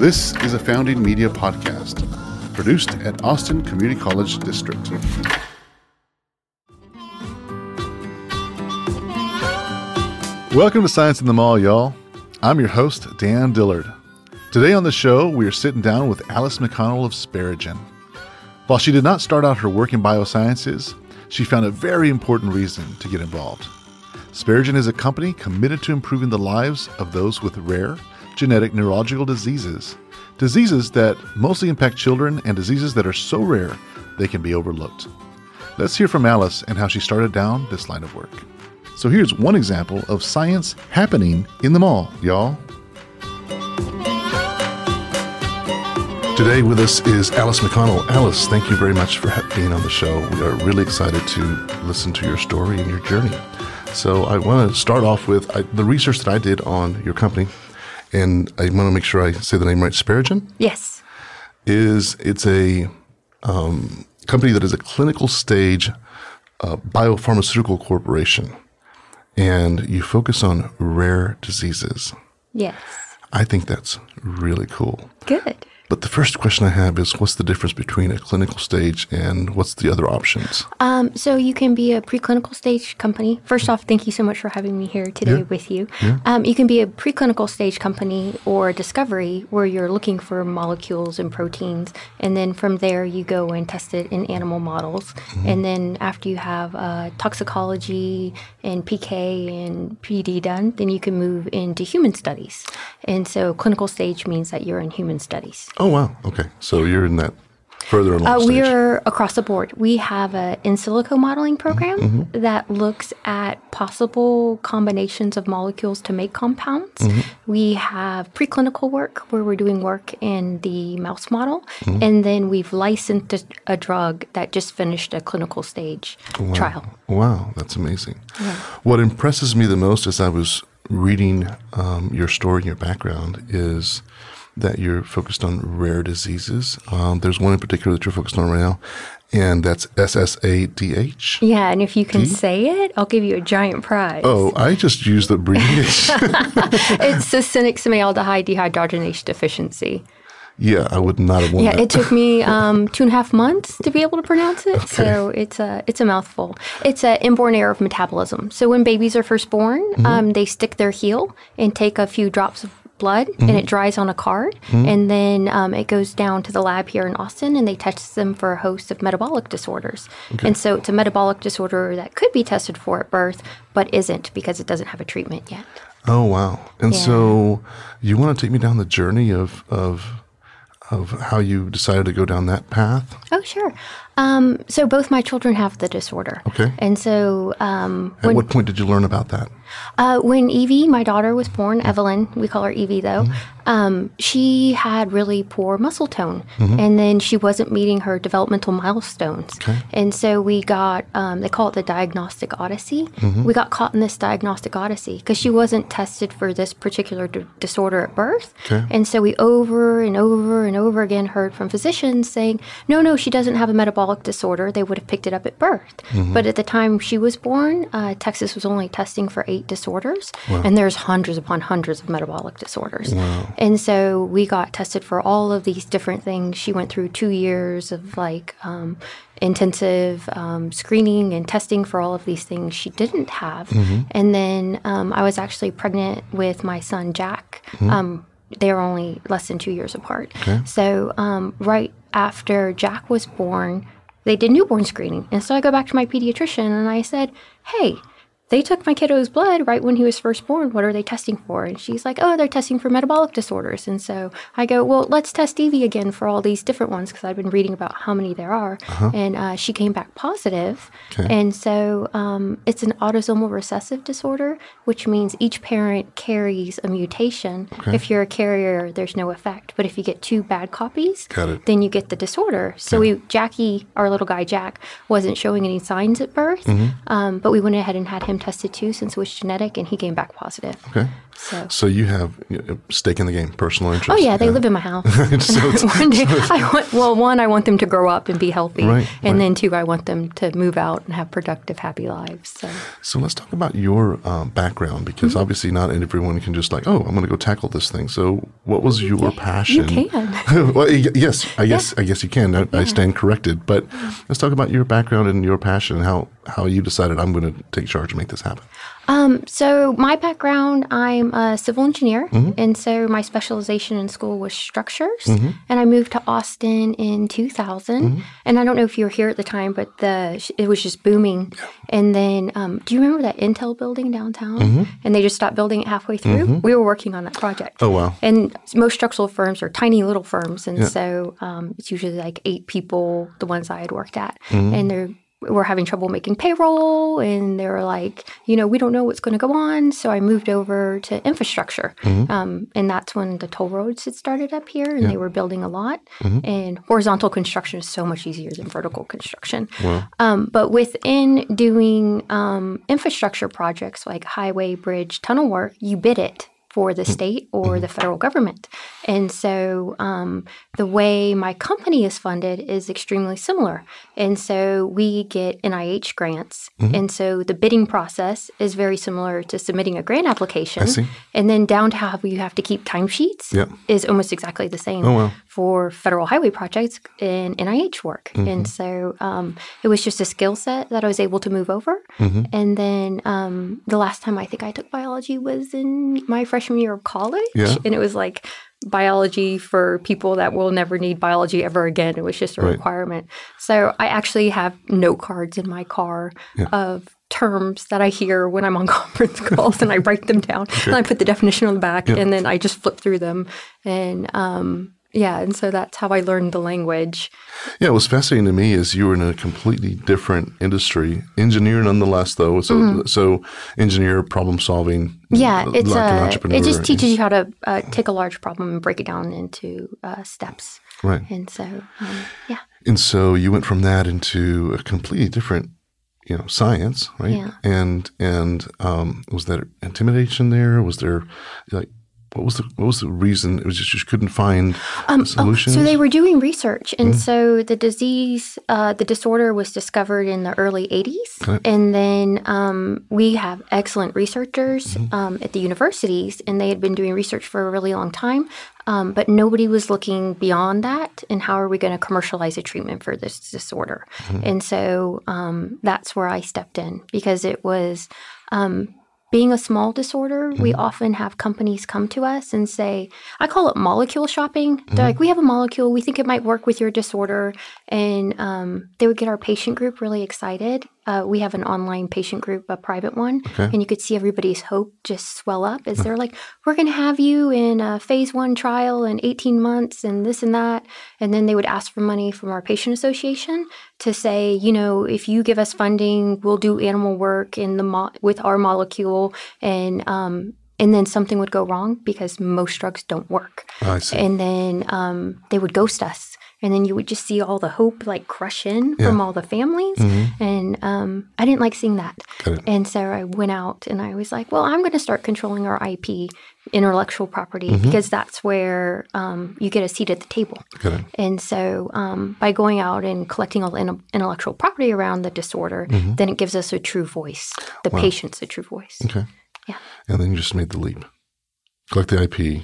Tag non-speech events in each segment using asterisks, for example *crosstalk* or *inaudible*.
This is a Founding Media podcast, produced at Austin Community College District. Welcome to Science in the Mall, y'all. I'm your host, Dan Dillard. Today on the show, we are sitting down with Alice McConnell of Speragen. While she did not start out her work in biosciences, she found a very important reason to get involved. Speragen is a company committed to improving the lives of those with rare, genetic neurological diseases, diseases that mostly impact children and diseases that are so rare they can be overlooked. Let's hear from Alice and how she started down this line of work. So here's one example of science happening in the mall, y'all. Today with us is Alice McConnell. Alice, thank you very much for being on the show. We are really excited to listen to your story and your journey. So I want to start off with the research that I did on your company, and I want to make sure I say the name right. Speragen. Yes. Is it's a um, company that is a clinical stage uh, biopharmaceutical corporation, and you focus on rare diseases. Yes. I think that's really cool. Good. But the first question I have is what's the difference between a clinical stage and what's the other options? Um, so you can be a preclinical stage company. First off, thank you so much for having me here today Yeah. with you. Yeah. Um, you can be a preclinical stage company or discovery where you're looking for molecules and proteins, and then from there you go and test it in animal models. Mm-hmm. And then after you have uh, toxicology and PK and PD done, then you can move into human studies. And so clinical stage means that you're in human studies. Oh, wow. Okay. So you're in that further along Uh, stage. we're across the board. We have a in silico modeling program Mm-hmm. that looks at possible combinations of molecules to make compounds. Mm-hmm. We have preclinical work where we're doing work in the mouse model, Mm-hmm. and then we've licensed a, a drug that just finished a clinical stage trial. Wow, that's amazing. What impresses me the most as I was reading um, your story and your background is that you're focused on rare diseases. Um, there's one in particular that you're focused on right now, and that's SSADH. Yeah, and if you can say it, I'll give you a giant prize. Oh, I just used the abbreviation. *laughs* It's succinic semialdehyde dehydrogenase deficiency. yeah, I would not have won Yeah, that. it took me *laughs* um, two and a half months to be able to pronounce it. So it's a it's a mouthful. It's an inborn error of metabolism. So when babies are first born, um, they stick their heel and take a few drops of blood, and it dries on a card, and then um, it goes down to the lab here in Austin, and they test them for a host of metabolic disorders. And so it's a metabolic disorder that could be tested for at birth, but isn't because it doesn't have a treatment yet. Oh wow! And Yeah. so you want to take me down the journey of of of how you decided to go down that path? Oh, sure. Um, so both my children have the disorder. Okay. And so um, At what point did you learn about that? Uh, when Evie, my daughter, was born, Evelyn, we call her Evie though, um, she had really poor muscle tone, and then she wasn't meeting her developmental milestones. And so we got, um, they call it the diagnostic odyssey. We got caught in this diagnostic odyssey because she wasn't tested for this particular d- disorder at birth. Okay. And so we over and over and over again heard from physicians saying, no, no, she doesn't have a metabolic disorder. They would have picked it up at birth. But at the time she was born, uh, Texas was only testing for eight disorders, and there's hundreds upon hundreds of metabolic disorders. And so we got tested for all of these different things. She went through two years of like um, intensive um, screening and testing for all of these things she didn't have. And then um, I was actually pregnant with my son Jack. Um, they were only less than two years apart. So um, right after Jack was born, they did newborn screening. And so I go back to my pediatrician and I said, hey, they took my kiddo's blood right when he was first born. What are they testing for? And she's like, oh, they're testing for metabolic disorders. And so I go, well, let's test Evie again for all these different ones because I've been reading about how many there are. And uh, she came back positive. Okay. And so um, it's an autosomal recessive disorder, which means each parent carries a mutation. Okay. If you're a carrier, there's no effect. But if you get two bad copies, then you get the disorder. So we, Jackie, our little guy Jack, wasn't showing any signs at birth, Mm-hmm. um, but we went ahead and had him tested too since it was genetic, and he came back positive. Okay. So. So you have you know, stake in the game, personal interest. Oh yeah, they live in my house. *laughs* *laughs* *laughs* So one day, I want, well, one, I want them to grow up and be healthy, Right, and right. then two, I want them to move out and have productive, happy lives. So So let's talk about your um, background because Mm-hmm. obviously not everyone can just like, oh, I'm going to go tackle this thing. So what was your passion? You can. well, yes, I guess I guess you can. I, I stand corrected. But let's talk about your background and your passion and how how you decided I'm going to take charge and make this happen. Um, so my background, I'm a civil engineer, Mm-hmm. and so my specialization in school was structures. And I moved to Austin in 2000. Mm-hmm. And I don't know if you were here at the time, but the it was just booming. And then, um, do you remember that Intel building downtown? And they just stopped building it halfway through. We were working on that project. Mm-hmm. Oh wow. And most structural firms are tiny little firms, and so um, it's usually like eight people. The ones I had worked at, Mm-hmm. and they're were having trouble making payroll, and they were like, you know, we don't know what's going to go on. So I moved over to infrastructure, Mm-hmm. um, and that's when the toll roads had started up here, and they were building a lot. Mm-hmm. And horizontal construction is so much easier than vertical construction. Um, but within doing um, infrastructure projects like highway, bridge, tunnel work, you bid it for the mm-hmm. state or the mm-hmm. federal government. And so um, the way my company is funded is extremely similar. And so we get NIH grants. Mm-hmm. And so the bidding process is very similar to submitting a grant application. see. And then down to how you have to keep timesheets Yep. is almost exactly the same Oh, wow. For federal highway projects and NIH work. And so um, it was just a skill set that I was able to move over. And then um, the last time I think I took biology was in my freshman year of college. Yeah. And it was like biology for people that will never need biology ever again. It was just a Right. requirement. So I actually have note cards in my car of terms that I hear when I'm on *laughs* conference calls and I write them down *laughs* and I put the definition on the back and then I just flip through them and um yeah, and so that's how I learned the language. Yeah, what's fascinating to me is you were in a completely different industry, engineer nonetheless, though. So, so engineer, problem solving. Mm-hmm. Yeah, it's an uh, it just teaches you how to uh, take a large problem and break it down into uh, steps. Right. And so, um, yeah, And so you went from that into a completely different, you know, science, right? Yeah. And and um, was there intimidation there? Was there like what was the what was the reason? It was just you couldn't find solutions. Um, oh, So they were doing research, and so the disease, uh, the disorder was discovered in the early 80s. And then um, we have excellent researchers um, at the universities, and they had been doing research for a really long time. Um, but nobody was looking beyond that, and how are we going to commercialize a treatment for this disorder? And so um, that's where I stepped in because it was um, being a small disorder, we often have companies come to us and say, I call it molecule shopping. They're like, we have a molecule, we think it might work with your disorder. And um, they would get our patient group really excited. Uh, we have an online patient group, a private one, and you could see everybody's hope just swell up as they're like, we're going to have you in a phase one trial in 18 months and this and that. And then they would ask for money from our patient association to say, you know, if you give us funding, we'll do animal work in the mo- with our molecule, and um, and then something would go wrong because most drugs don't work, see. and then um, they would ghost us. And then you would just see all the hope like crush in from all the families. And um, I didn't like seeing that. And so I went out and I was like, well, I'm going to start controlling our IP, intellectual property, because that's where um, you get a seat at the table. And so, um, by going out and collecting all the intellectual property around the disorder, then it gives us a true voice. The patient's a true voice. Okay. Yeah. And then you just made the leap. Collect the IP.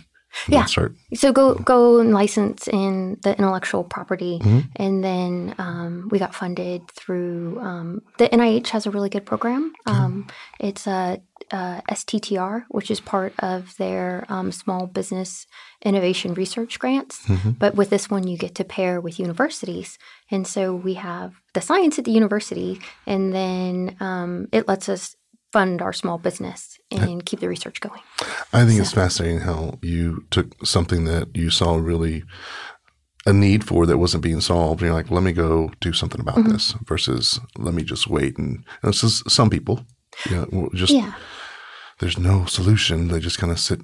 Yeah. Start. So go go and license in the intellectual property, and then um, we got funded through um, the NIH has a really good program. Um, it's a, uh STTR, which is part of their um, small business innovation research grants. But with this one, you get to pair with universities, and so we have the science at the university, and then um, it lets us fund our small business and keep the research going. I think it's fascinating how you took something that you saw really a need for that wasn't being solved. And you're like, let me go do something about Mm-hmm. this versus let me just wait. And, and this is some people, you know, just Yeah. there's no solution. They just kind of sit.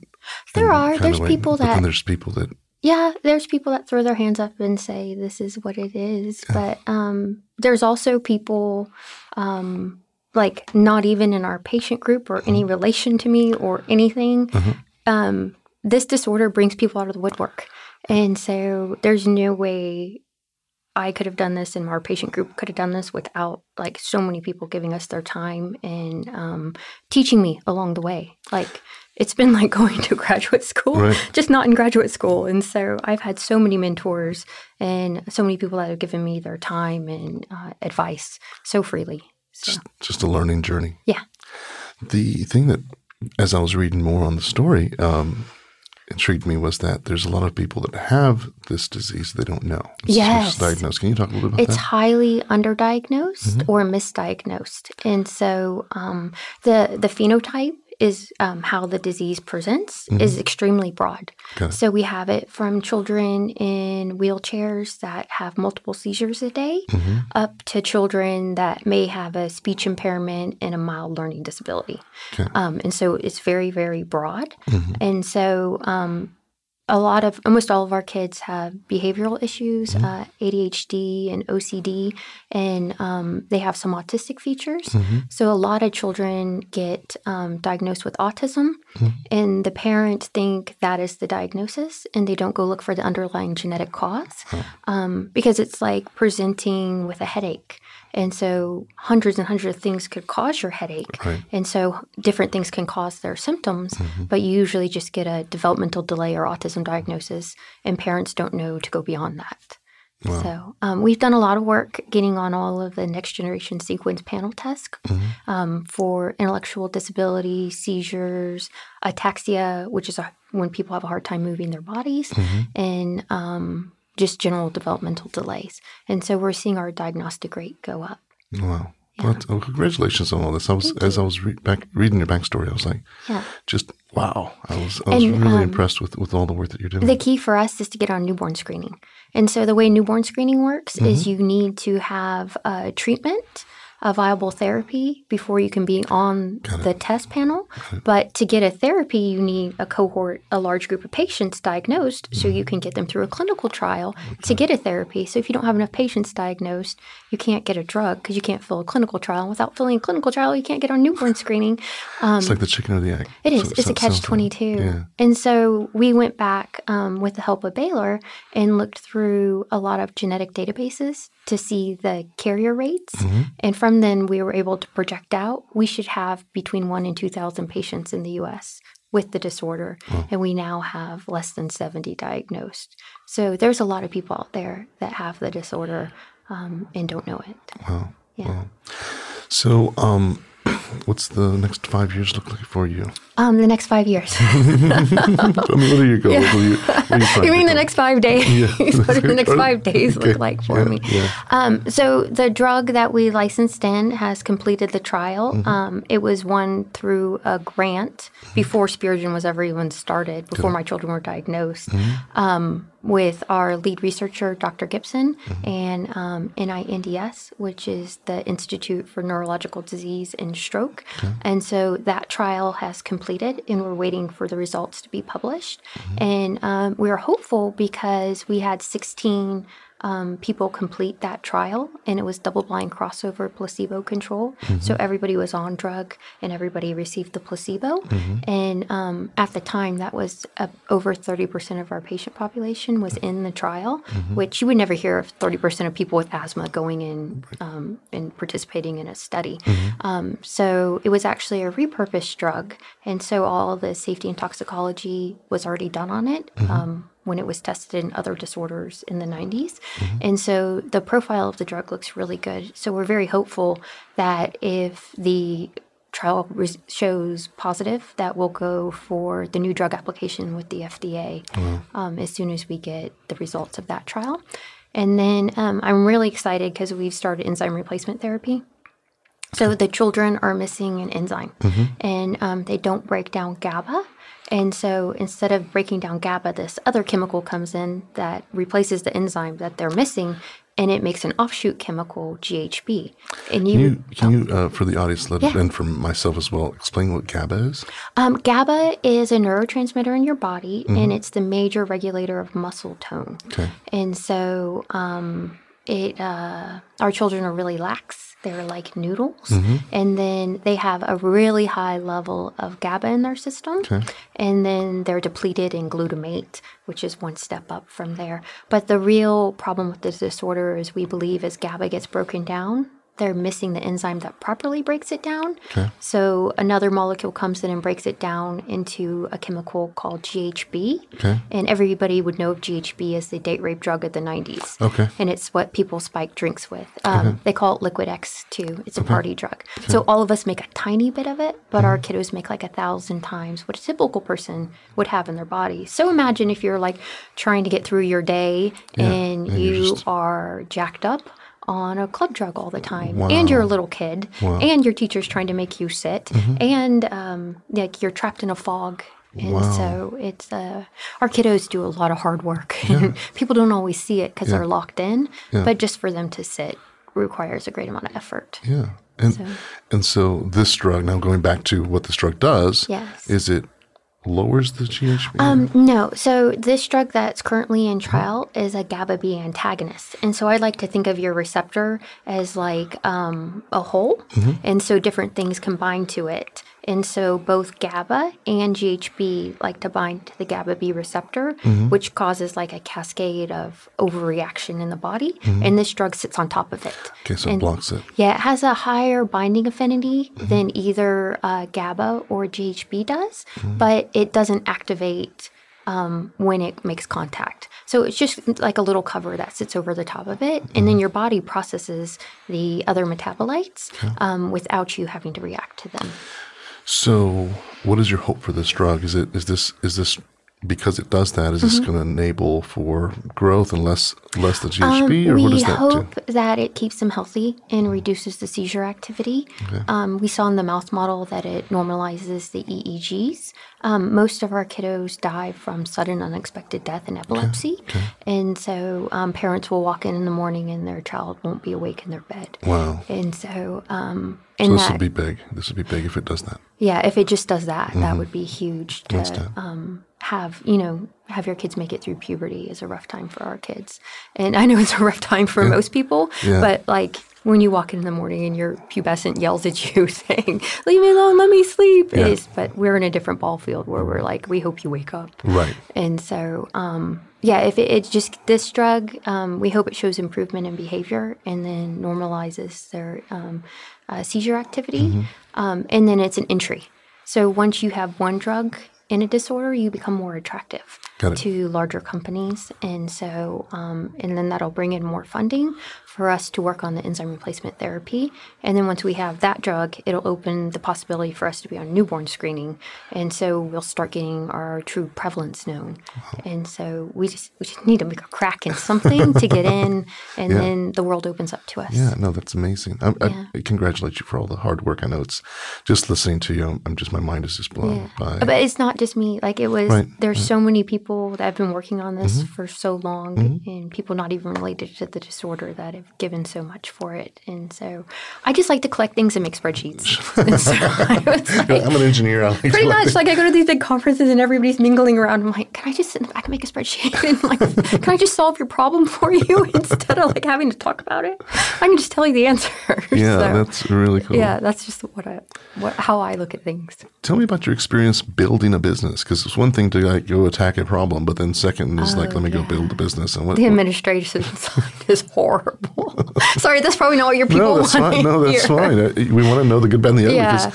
There are. There's wait. people that there's people that Yeah, there's people that throw their hands up and say this is what it is, but um, there's also people um, like not even in our patient group or any relation to me or anything. Um, this disorder brings people out of the woodwork. And so there's no way I could have done this and our patient group could have done this without like so many people giving us their time and um, teaching me along the way. Like it's been *laughs* like going to graduate school, Right. just not in graduate school. And so I've had so many mentors and so many people that have given me their time and uh, advice so freely. So Just, just a learning journey. yeah, The thing that, as I was reading more on the story, um, intrigued me was that there's a lot of people that have this disease they don't know. It's Yes. diagnosed. Can you talk a little bit about it's that? highly underdiagnosed Mm-hmm. or misdiagnosed, and so um, the the phenotype is um, how the disease presents is extremely broad. Mm-hmm. It. So we have it from children in wheelchairs that have multiple seizures a day, Mm-hmm. up to children that may have a speech impairment and a mild learning disability. Okay. Um, and so it's very very broad, Mm-hmm. and so um, a lot of almost all of our kids have behavioral issues, Mm-hmm. uh, ADHD and OCD, and um, they have some autistic features. Mm-hmm. So a lot of children get um, diagnosed with autism, Mm-hmm. and the parents think that is the diagnosis, and they don't go look for the underlying genetic cause um, because it's like presenting with a headache. And so hundreds and hundreds of things could cause your headache. Right. And so different things can cause their symptoms, Mm-hmm. but you usually just get a developmental delay or autism diagnosis, and parents don't know to go beyond that. So um, we've done a lot of work getting on all of the next generation sequence panel tests Mm-hmm. um, for intellectual disability, seizures, ataxia, which is a, when people have a hard time moving their bodies, Mm-hmm. and um, just general developmental delays. And so we're seeing our diagnostic rate go up. Wow. Well, that's- oh, congratulations on all this. I was as I was re- back, reading your backstory, I was like, Yeah. just wow. I was I was And, really um, impressed with with all the work that you're doing. The key for us is to get on newborn screening. And so the way newborn screening works Mm-hmm. is you need to have a treatment, a viable therapy before you can be on the test panel. But to get a therapy, you need a cohort, a large group of patients diagnosed so Mm-hmm. you can get them through a clinical trial to get a therapy. So if you don't have enough patients diagnosed, you can't get a drug because you can't fill a clinical trial. Without filling a clinical trial, you can't get on newborn screening. it's like the chicken or the egg. It is. So- it's so- a catch sounds like- 22. Yeah. And so we went back um, with the help of Baylor and looked through a lot of genetic databases to see the carrier rates. Mm-hmm. And from then, we were able to project out we should have between one and 2,000 patients in the US with the disorder. And we now have less than 70 diagnosed. So there's a lot of people out there that have the disorder um, and don't know it. Wow. Yeah. So, um, what's the next five years look like for you? Um, the next five years. *laughs* I mean, what are your goals? What are you, what are you *laughs* You mean the next five days? *laughs* Yeah. what do the next five days Okay. look like for Yeah, me? yeah. Um, so the drug that we licensed in has completed the trial. Mm-hmm. Um, it was won through a grant before Speragen was ever even started, before my children were diagnosed. Mm-hmm. Um, with our lead researcher, Dr. Gibson, Mm-hmm. and um, NINDS, which is the Institute for Neurological Disease and Stroke. And so that trial has completed, and we're waiting for the results to be published. And um, we are hopeful because we had 16 um, people complete that trial, and it was double blind crossover placebo control. So everybody was on drug, and everybody received the placebo. And um, at the time, that was uh, over 30% of our patient population was in the trial, which you would never hear of 30% of people with asthma going in um, and participating in a study. Um, so it was actually a repurposed drug, and so all the safety and toxicology was already done on it. When it was tested in other disorders in the 90s. And so the profile of the drug looks really good. So we're very hopeful that if the trial res- shows positive, that we'll go for the new drug application with the FDA um, as soon as we get the results of that trial. And then um, I'm really excited because we've started enzyme replacement therapy. So the children are missing an enzyme, and um, they don't break down GABA. And so instead of breaking down GABA, this other chemical comes in that replaces the enzyme that they're missing, and it makes an offshoot chemical, GHB. And you, Can you, can you uh, for the audience, let Yeah. and for myself as well, explain what GABA is? um, GABA is a neurotransmitter in your body, and it's the major regulator of muscle tone. Okay. And so um, it uh, our children are really lax. They're like noodles, and then they have a really high level of GABA in their system, and then they're depleted in glutamate, which is one step up from there. But the real problem with this disorder is we believe as GABA gets broken down, they're missing the enzyme that properly breaks it down. Okay. So another molecule comes in and breaks it down into a chemical called GHB. Okay. And everybody would know of GHB as the date rape drug of the 90s. Okay. And it's what people spike drinks with. Um, They call it Liquid X too. It's a party drug. So all of us make a tiny bit of it, but our kiddos make like a thousand times what a typical person would have in their body. So imagine if you're like trying to get through your day and and you're you just- are jacked up on a club drug all the time. And you're a little kid. And your teacher's trying to make you sit. Mm-hmm. and um, like you're trapped in a fog. And so it's uh, our kiddos do a lot of hard work. And *laughs* people don't always see it because they're locked in. But just for them to sit requires a great amount of effort. Yeah. And So- and so this drug, now going back to what this drug does, Yes. is it lowers the GHB? Um, no. So this drug that's currently in trial is a GABA B antagonist, and so I like to think of your receptor as like um, a hole, and so different things combine to it. And so both GABA and GHB like to bind to the GABA B receptor, which causes like a cascade of overreaction in the body, and this drug sits on top of it. okay, so it blocks it. Yeah, it has a higher binding affinity than either uh, GABA or GHB does, but it doesn't activate um, when it makes contact. So it's just like a little cover that sits over the top of it, and then your body processes the other metabolites um, without you having to react to them. So, what is your hope for this drug? Is it is this is this because it does that? Is this Mm-hmm. going to enable for growth and less less the GHB, or Um, we what does that do? We hope that it keeps them healthy and reduces the seizure activity. Um, we saw in the mouse model that it normalizes the EEGs. Um, most of our kiddos die from sudden unexpected death and epilepsy, and so um, parents will walk in in the morning and their child won't be awake in their bed. Wow. And so, um, So and this that, would be big. This would be big if it does that. yeah, if it just does that, that would be huge to um, have, you know, have your kids make it through puberty is a rough time for our kids. And I know it's a rough time for most people, Yeah. but like when you walk in in the morning and your pubescent yells at you *laughs* saying, leave me alone, let me sleep, Yeah. is, but we're in a different ball field where we're like, we hope you wake up. Right. And so, um, yeah, if it, it's just this drug, um, we hope it shows improvement in behavior and then normalizes their um, uh, seizure activity. Um, and then it's an entry. So once you have one drug in a disorder, you become more attractive. To larger companies. And so, um, and then that'll bring in more funding for us to work on the enzyme replacement therapy. And then once we have that drug, it'll open the possibility for us to be on newborn screening. And so we'll start getting our true prevalence known. And so we just we just need to make a crack in something to get in, *laughs* and Yeah. then the world opens up to us. Yeah, no, that's amazing. I, Yeah. I, congratulate you for all the hard work. I know it's just listening to you. I'm just my mind is just blown Yeah. by. But it's not just me. Like it was, Right, there's so many people that have been working on this Mm-hmm. for so long, and people not even related to the disorder that have given so much for it. And so I just like to collect things and make spreadsheets. and so *laughs* *laughs* like, I'm an engineer. I like Pretty much, like I go to *laughs* these big conferences and everybody's mingling around. I'm like, can I just sit in the back and make a spreadsheet? And like, can I just solve your problem for you instead of like having to talk about it? I can just tell you the answer. Yeah, So, that's really cool. yeah, that's just what I, what how I look at things. Tell me about your experience building a business, because it's one thing to like go attack a problem, but then second is like, let me go build a business. And what? Oh, The administration *laughs* side is horrible. *laughs* Sorry, that's probably not what your people no, that's want fine. No, that's hear. fine. Uh, We want to know the good, bad, and the ugly. Yeah, Because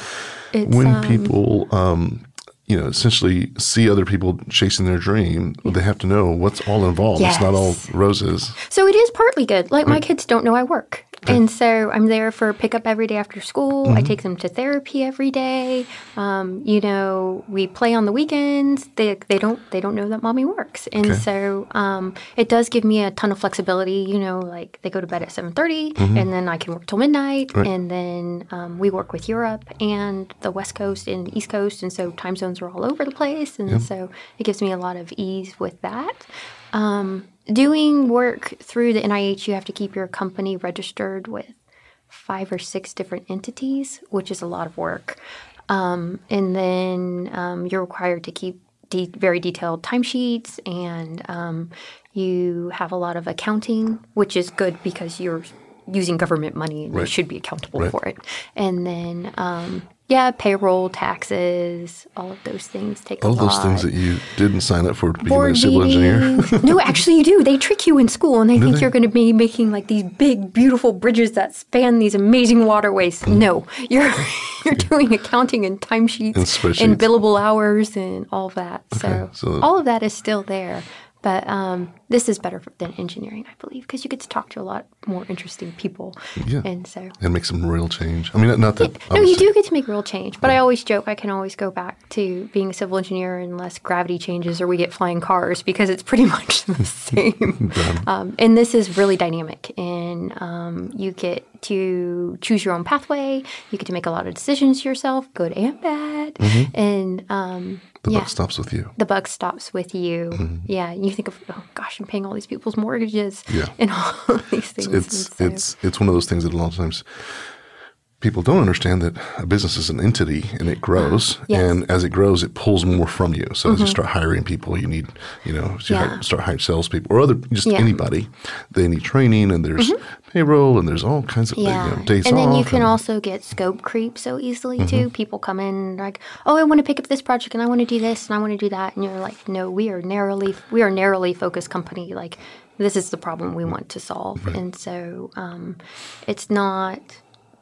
it's, when um, people, um, you know, essentially see other people chasing their dream, they have to know what's all involved. It's not all roses. So it is partly good. Like my kids don't know I work. And so I'm there for pickup every day after school. Mm-hmm. I take them to therapy every day. Um, you know, we play on the weekends. They they don't they don't know that mommy works. And Okay. so um, it does give me a ton of flexibility. You know, like they go to bed at 7:30 and then I can work till midnight Mm-hmm. Right. and then um, we work with Europe and the West Coast and East Coast and so time zones are all over the place and so it gives me a lot of ease with that. Um, doing work through the NIH, you have to keep your company registered with five or six different entities, which is a lot of work. Um, and then um, you're required to keep de- very detailed timesheets, and um, you have a lot of accounting, which is good because you're using government money and you should be accountable Right. for it. And then, um, yeah, payroll, taxes, all of those things take All those things that you didn't sign up for to become a civil engineer. *laughs* no, actually, you do. They trick you in school, and they think they? you're going to be making like these big, beautiful bridges that span these amazing waterways. Mm. No, you're *laughs* you're doing accounting and timesheets And and billable hours and all of that. So, so- all of that is still there. But um, this is better than engineering, I believe, because you get to talk to a lot more interesting people. Yeah. And so and make some real change. I mean, not that. no, you do get to make real change, but I always joke I can always go back to being a civil engineer unless gravity changes or we get flying cars because it's pretty *laughs* much the *laughs* same. um, and this is really dynamic, and um, you get to choose your own pathway. You get to make a lot of decisions yourself, good and bad, and um, The yeah. buck stops with you. The buck stops with you. Mm-hmm. Yeah, you think of, oh gosh, I'm paying all these people's mortgages Yeah. *laughs* and all of these things. It's and so- it's it's one of those things that a lot of times people don't understand that a business is an entity and it grows, Yes. Mm-hmm. and as it grows, it pulls more from you. So as you start hiring people, you need you know you Yeah. hire, start hiring salespeople or other just Yeah. Mm-hmm. anybody. They need training, and there's payroll, and there's all kinds of Yeah. you know, days and then you can and- also get scope creep so easily Mm-hmm. too. People come in like, "Oh, I want to pick up this project and I want to do this and I want to do that." And you're like, "No, we are narrowly we are narrowly focused company. Like this is the problem we want to solve." And so um, it's not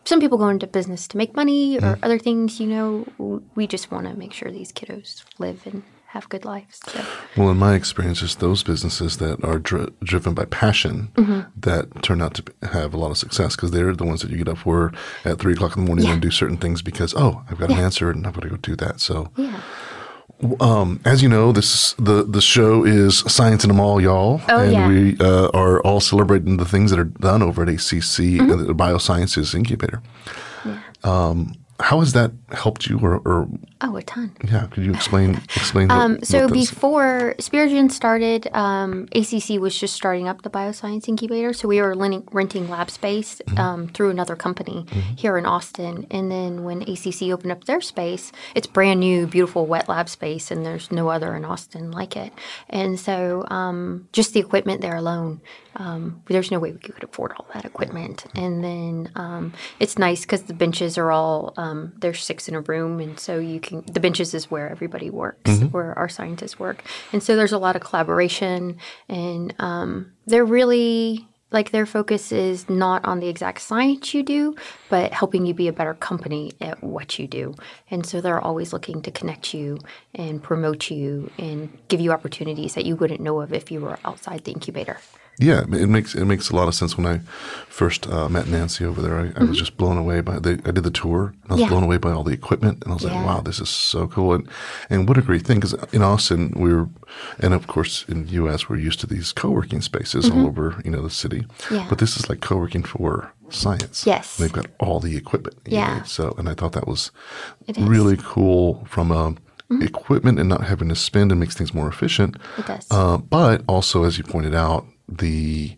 some people go into business to make money or Mm. other things, you know, we just want to make sure these kiddos live and have good lives. So Well, in my experience, it's those businesses that are dri- driven by passion Mm-hmm. that turn out to have a lot of success because they're the ones that you get up for at three o'clock in the morning Yeah. and do certain things because oh, I've got an answer and I've got to go do that. So, yeah. As you know, this the the show is Science in the Mall, y'all, Oh, and yeah. we uh, are all celebrating the things that are done over at ACC, Mm-hmm. uh, the Biosciences Incubator. Um, how has that helped you, or, or Oh, a ton. yeah, could you explain *laughs* explain? what- Um, so what before Speragen started, um, ACC was just starting up the bioscience incubator. So we were renting, renting lab space um, through another company here in Austin. And then when ACC opened up their space, it's brand new, beautiful wet lab space, and there's no other in Austin like it. And so um, just the equipment there alone, um, there's no way we could afford all that equipment. And then um, it's nice because the benches are all um, there's six in a room, and so you can the benches is where everybody works, where our scientists work, and so there's a lot of collaboration, and um, they're really like their focus is not on the exact science you do, but helping you be a better company at what you do. And so they're always looking to connect you and promote you and give you opportunities that you wouldn't know of if you were outside the incubator. Yeah, it makes it makes a lot of sense. When I first uh, met Nancy over there, I, I was just blown away by. The, I did the tour, and I was Mm-hmm. Yeah. blown away by all the equipment, and I was like, "Wow, this is so cool!" And and what a great thing! Because in Austin, we were, and of course in the U.S., we're used to these co-working spaces all over, you know, the city. Mm-hmm. Yeah. But this is like co-working for science. Yes. they've got all the equipment. Yeah. need. So, and I thought that was. Mm-hmm. really cool from a. Equipment and not having to spend and makes things more efficient. It does. Uh, but also, as you pointed out, the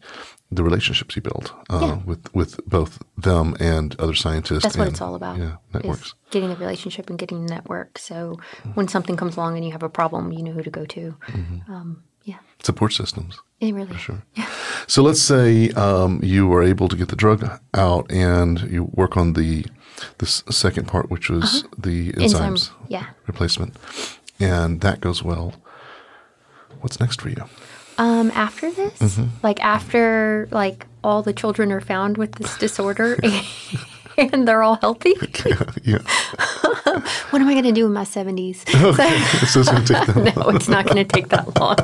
the relationships you build uh, Yeah. with with both them and other scientists. That's what and, it's all about. Yeah, networks. getting the relationship and getting the network. So when something comes along and you have a problem, you know who to go to. Mm-hmm. Um, yeah, Support systems. it really. Sure. So let's say um, you are able to get the drug out, and you work on the the second part, which was the Uh-huh. Enzyme, enzymes yeah. replacement, and that goes well. What's next for you? Um, after this, Mm-hmm. like after like all the children are found with this disorder *laughs* *laughs* and they're all healthy, *laughs* yeah, *laughs* what am I going to do in my seventies? this is going to take them. no, it's not going to take that long.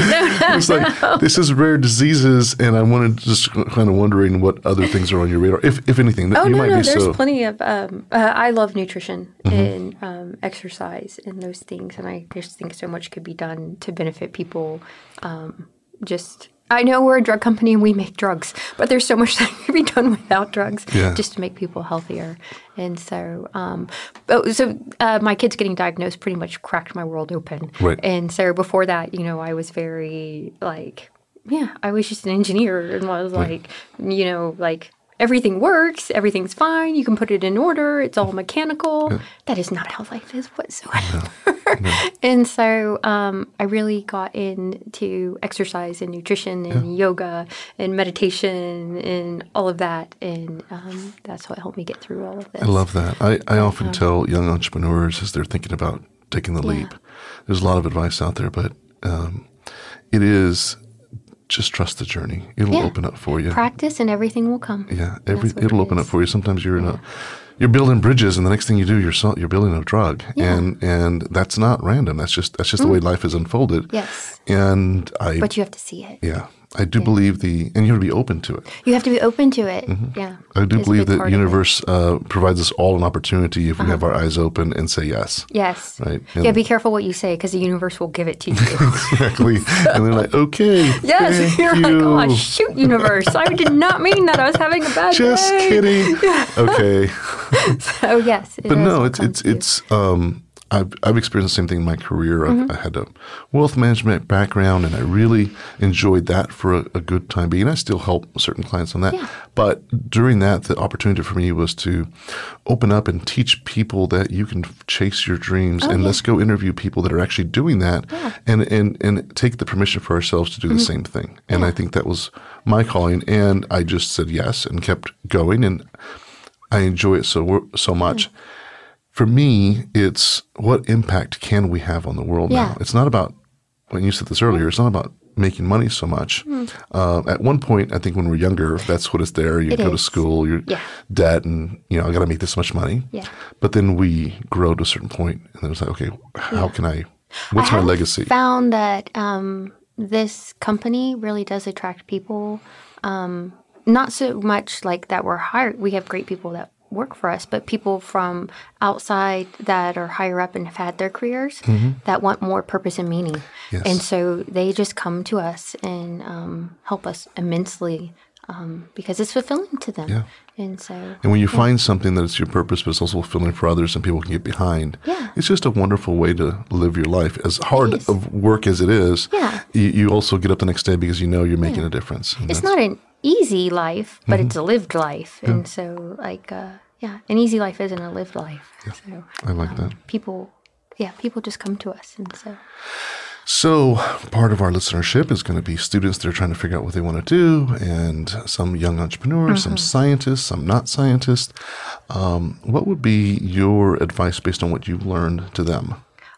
no, no, It's like this is rare diseases, and I wanted just kind of wondering what other things are on your radar, if if anything. Oh you no, might no. be There's so. plenty of. Um, uh, I love nutrition Mm-hmm. and um, exercise and those things, and I just think so much could be done to benefit people. Um, just, I know we're a drug company and we make drugs, but there's so much *laughs* that can be done without drugs, Yeah. just to make people healthier. And so, um, oh, so uh, my kids getting diagnosed pretty much cracked my world open. Right. And so before that, you know, I was very like yeah, I was just an engineer and I was like, you know, like everything works, everything's fine, you can put it in order, it's all mechanical. That is not how life is whatsoever. *laughs* *laughs* and so um, I really got into exercise and nutrition and yoga and meditation and all of that. And um, that's what helped me get through all of this. I love that. I, I often tell young entrepreneurs as they're thinking about taking the leap, there's a lot of advice out there, but um, it is just trust the journey. It'll Yeah. open up for you. Practice and everything will come. Yeah, every it'll it open up for you. Sometimes you're in a you're building bridges, and the next thing you do, you're so, you're building a drug, Yeah. Mm. and and that's not random. That's just that's just the way life is unfolded. Yes. And I But you have to see it. yeah, I do believe the and you have to be open to it. You have to be open to it. Mm-hmm. Yeah. I do It's believe that part of it. universe uh, provides us all an opportunity if we have our Uh-huh. eyes open and say yes. Yes. Right. yeah, be careful what you say because the universe will give it to you. *laughs* exactly. and they're like, okay, yes. *laughs* You're you. like, oh, shoot, universe. I did not mean that. I was having a bad Just day. Just kidding. *laughs* Okay. *laughs* Oh, yes. but no, it's it's it's um I've I've experienced the same thing in my career. I've, Mm-hmm. I had a wealth management background, and I really enjoyed that for a, a good time being. I still help certain clients on that, Yeah. but during that, the opportunity for me was to open up and teach people that you can chase your dreams, and let's go interview people that are actually doing that, Oh, Yeah. Mm-hmm. and and and take the permission for ourselves to do the same thing. And I think that was my calling, and I just said yes and kept going, and I enjoy it so so much. For me, it's what impact can we have on the world Yeah. now? It's not about when you said this earlier. It's not about making money so much. Uh, at one point, I think when we're younger, that's what is there. You. It go to school, you're Yeah. debt, and you know I got to make this much money. Yeah. But then we grow to a certain point, and then it's like, okay, how can I? What's I my legacy? found that um, this company really does attract people. Um, not so much like that we're hired. We have great people that work for us, but people from outside that are higher up and have had their careers that want more purpose and meaning. Mm-hmm. Yes. And so they just come to us and um, help us immensely um, because it's fulfilling to them. Yeah. And so And when you find something that is your purpose, but it's also fulfilling for others and people can get behind, Yeah. it's just a wonderful way to live your life. As hard of work as it is, Yeah. you, you also get up the next day because you know you're making a difference. It's not an easy life, but it's a Mm-hmm. lived life. And so, like, uh, yeah, an easy life isn't a lived life. So, I like that. people, yeah, people just come to us. And so, So, part of our listenership is going to be students that are trying to figure out what they want to do, and some young entrepreneurs, some scientists, some not scientists. Um, what would be your advice based on what you've learned to them?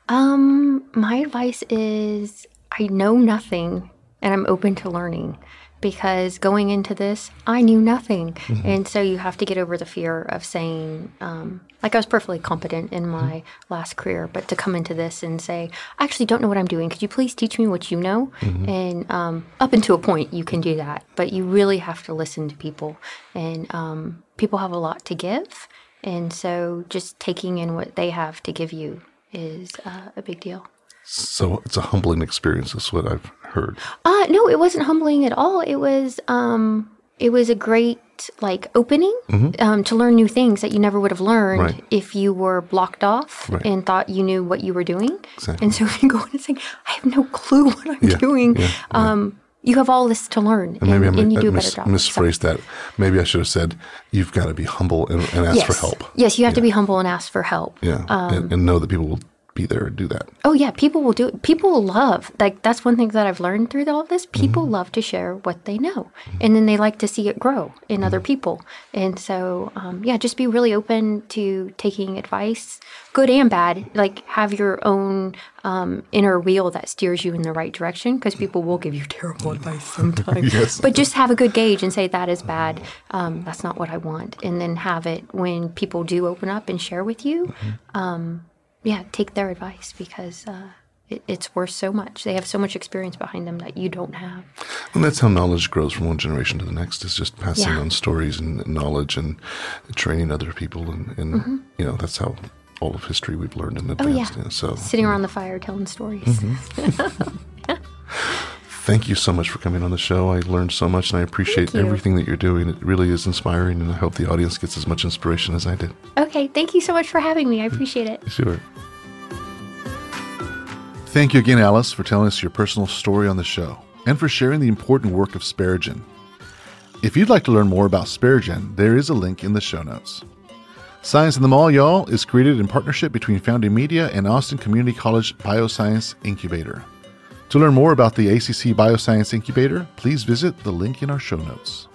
um, my advice is I know nothing and I'm open to learning because going into this, I knew nothing. And so you have to get over the fear of saying, um, like I was perfectly competent in my last career, but to come into this and say, I actually don't know what I'm doing. Could you please teach me what you know? And um, up until a point, you can do that, but you really have to listen to people. And um, people have a lot to give. And so just taking in what they have to give you is uh, a big deal. So, it's a humbling experience, is what I've heard. Uh no, it wasn't humbling at all. It was um it was a great like opening um, to learn new things that you never would have learned Mm-hmm. Right. if you were blocked off Right. and thought you knew what you were doing. Exactly. And so *laughs* if you go in and say, I have no clue what I'm Yeah, doing, yeah, um, you have all this to learn and, Maybe and, I, you do a mis- better job. So- misphrased that. Maybe I should have said, "You've got to be humble and, and ask yes. for help." Yes, you have to be humble and ask for help. Yeah, Um, and, and know that people will be there and do that. Oh yeah, people will do it. People love like that's one thing that I've learned through all of this. People Mm-hmm. love to share what they know, and then they like to see it grow in other Mm-hmm. people. And so, um, yeah, just be really open to taking advice, good and bad. Like have your own um, inner wheel that steers you in the right direction, because people will give you *laughs* terrible advice *laughs* sometimes. Yes. But just have a good gauge and say that is bad. Um, that's not what I want, and then have it when people do open up and share with you Mm-hmm. Yeah, take their advice because uh, it, it's worth so much. They have so much experience behind them that you don't have. And that's how knowledge grows from one generation to the next. Is just passing Yeah. on stories and knowledge and training other people, and, and you know that's how all of history we've learned in advance. Mm-hmm. Oh, yeah. so Sitting around the fire telling stories. Mm-hmm. *laughs* thank you so much for coming on the show. I learned so much, and I appreciate everything that you're doing. It really is inspiring, and I hope the audience gets as much inspiration as I did. Okay, thank you so much for having me. I mm-hmm. appreciate it. Sure. Thank you again, Alice, for telling us your personal story on the show and for sharing the important work of Speragen. If you'd like to learn more about Speragen, there is a link in the show notes. Science in the Mall, y'all, is created in partnership between Founding Media and Austin Community College Bioscience Incubator. To learn more about the ACC Bioscience Incubator, please visit the link in our show notes.